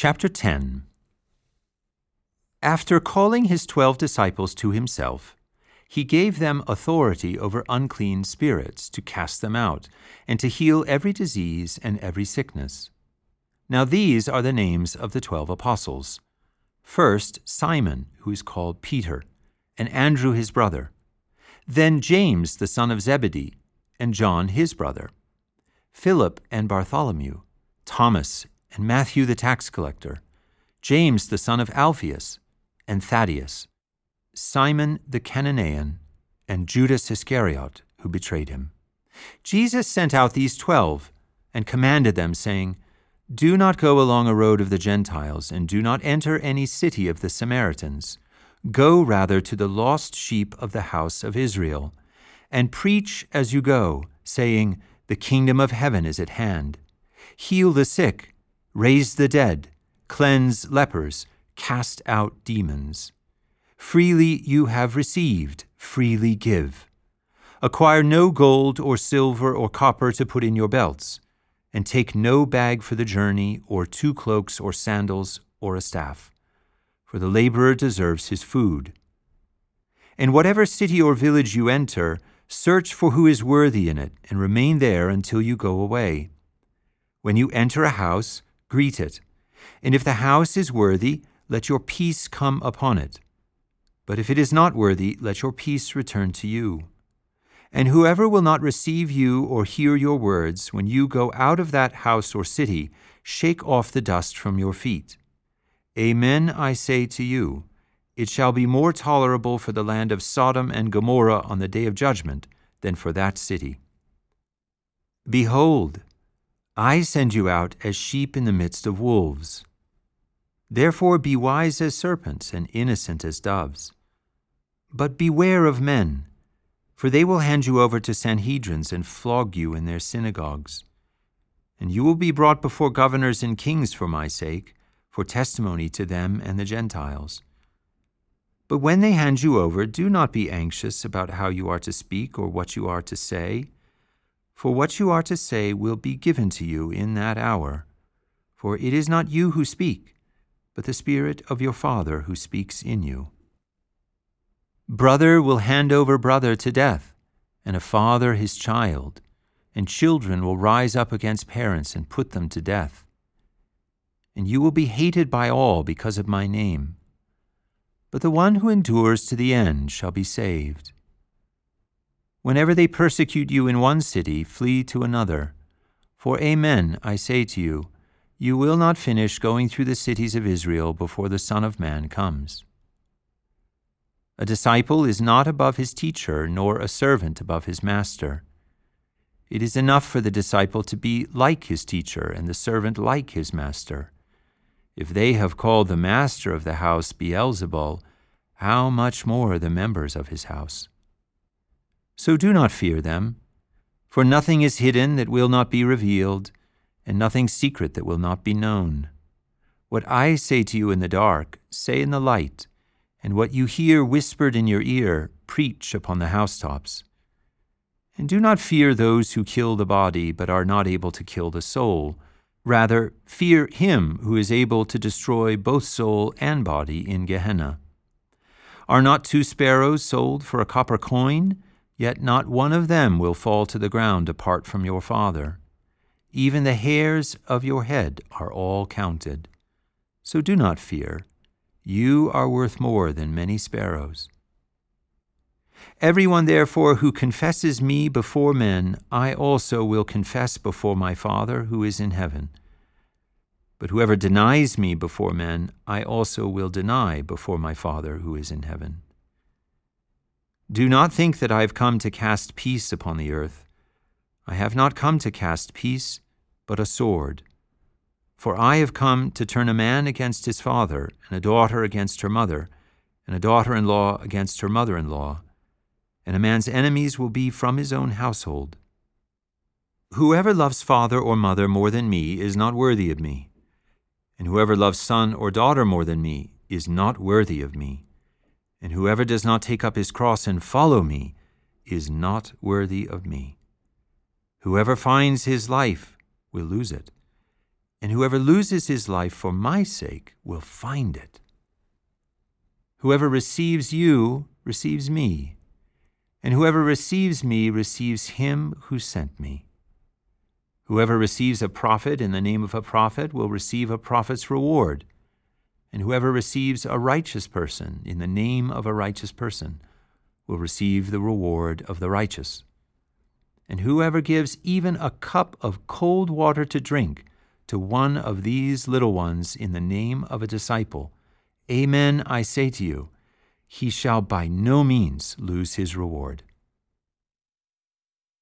Chapter 10 After calling his twelve disciples to himself, he gave them authority over unclean spirits to cast them out, and to heal every disease and every sickness. Now these are the names of the twelve apostles. First, Simon, who is called Peter, and Andrew his brother. Then James the son of Zebedee, and John his brother. Philip and Bartholomew, Thomas and Matthew the tax collector, James the son of Alphaeus, and Thaddeus, Simon the Cananean, and Judas Iscariot, who betrayed him. Jesus sent out these twelve, and commanded them, saying, Do not go along a road of the Gentiles, and do not enter any city of the Samaritans. Go rather to the lost sheep of the house of Israel, and preach as you go, saying, The kingdom of heaven is at hand. Heal the sick, raise the dead, cleanse lepers, cast out demons. Freely you have received, freely give. Acquire no gold or silver or copper to put in your belts, and take no bag for the journey, or two cloaks or sandals or a staff, for the laborer deserves his food. In whatever city or village you enter, search for who is worthy in it, and remain there until you go away. When you enter a house, greet it, and if the house is worthy, let your peace come upon it. But if it is not worthy, let your peace return to you. And whoever will not receive you or hear your words, when you go out of that house or city, shake off the dust from your feet. Amen, I say to you, it shall be more tolerable for the land of Sodom and Gomorrah on the day of judgment than for that city. Behold, I send you out as sheep in the midst of wolves. Therefore be wise as serpents and innocent as doves. But beware of men, for they will hand you over to Sanhedrins and flog you in their synagogues. And you will be brought before governors and kings for my sake, for testimony to them and the Gentiles. But when they hand you over, do not be anxious about how you are to speak or what you are to say, for what you are to say will be given to you in that hour. For it is not you who speak, but the Spirit of your Father who speaks in you. Brother will hand over brother to death, and a father his child, and children will rise up against parents and put them to death. And you will be hated by all because of my name. But the one who endures to the end shall be saved. Whenever they persecute you in one city, flee to another. For amen, I say to you, you will not finish going through the cities of Israel before the Son of Man comes. A disciple is not above his teacher, nor a servant above his master. It is enough for the disciple to be like his teacher, and the servant like his master. If they have called the master of the house Beelzebul, how much more the members of his house? So do not fear them, for nothing is hidden that will not be revealed, and nothing secret that will not be known. What I say to you in the dark, say in the light and what you hear whispered in your ear, preach upon the housetops. And do not fear those who kill the body, but are not able to kill the soul. Rather, fear him who is able to destroy both soul and body in Gehenna. Are not two sparrows sold for a copper coin? Yet not one of them will fall to the ground apart from your Father. Even the hairs of your head are all counted. So do not fear. You are worth more than many sparrows. Everyone, therefore, who confesses me before men, I also will confess before my Father who is in heaven. But whoever denies me before men, I also will deny before my Father who is in heaven. Do not think that I have come to cast peace upon the earth. I have not come to cast peace, but a sword. For I have come to turn a man against his father, and a daughter against her mother, and a daughter in law against her mother in law, and a man's enemies will be from his own household. Whoever loves father or mother more than me is not worthy of me, and whoever loves son or daughter more than me is not worthy of me, and whoever does not take up his cross and follow me is not worthy of me. Whoever finds his life will lose it and whoever loses his life for my sake will find it. Whoever receives you receives me, and whoever receives me receives him who sent me. Whoever receives a prophet in the name of a prophet will receive a prophet's reward, and whoever receives a righteous person in the name of a righteous person will receive the reward of the righteous. And whoever gives even a cup of cold water to drink to one of these little ones in the name of a disciple, Amen, I say to you, he shall by no means lose his reward.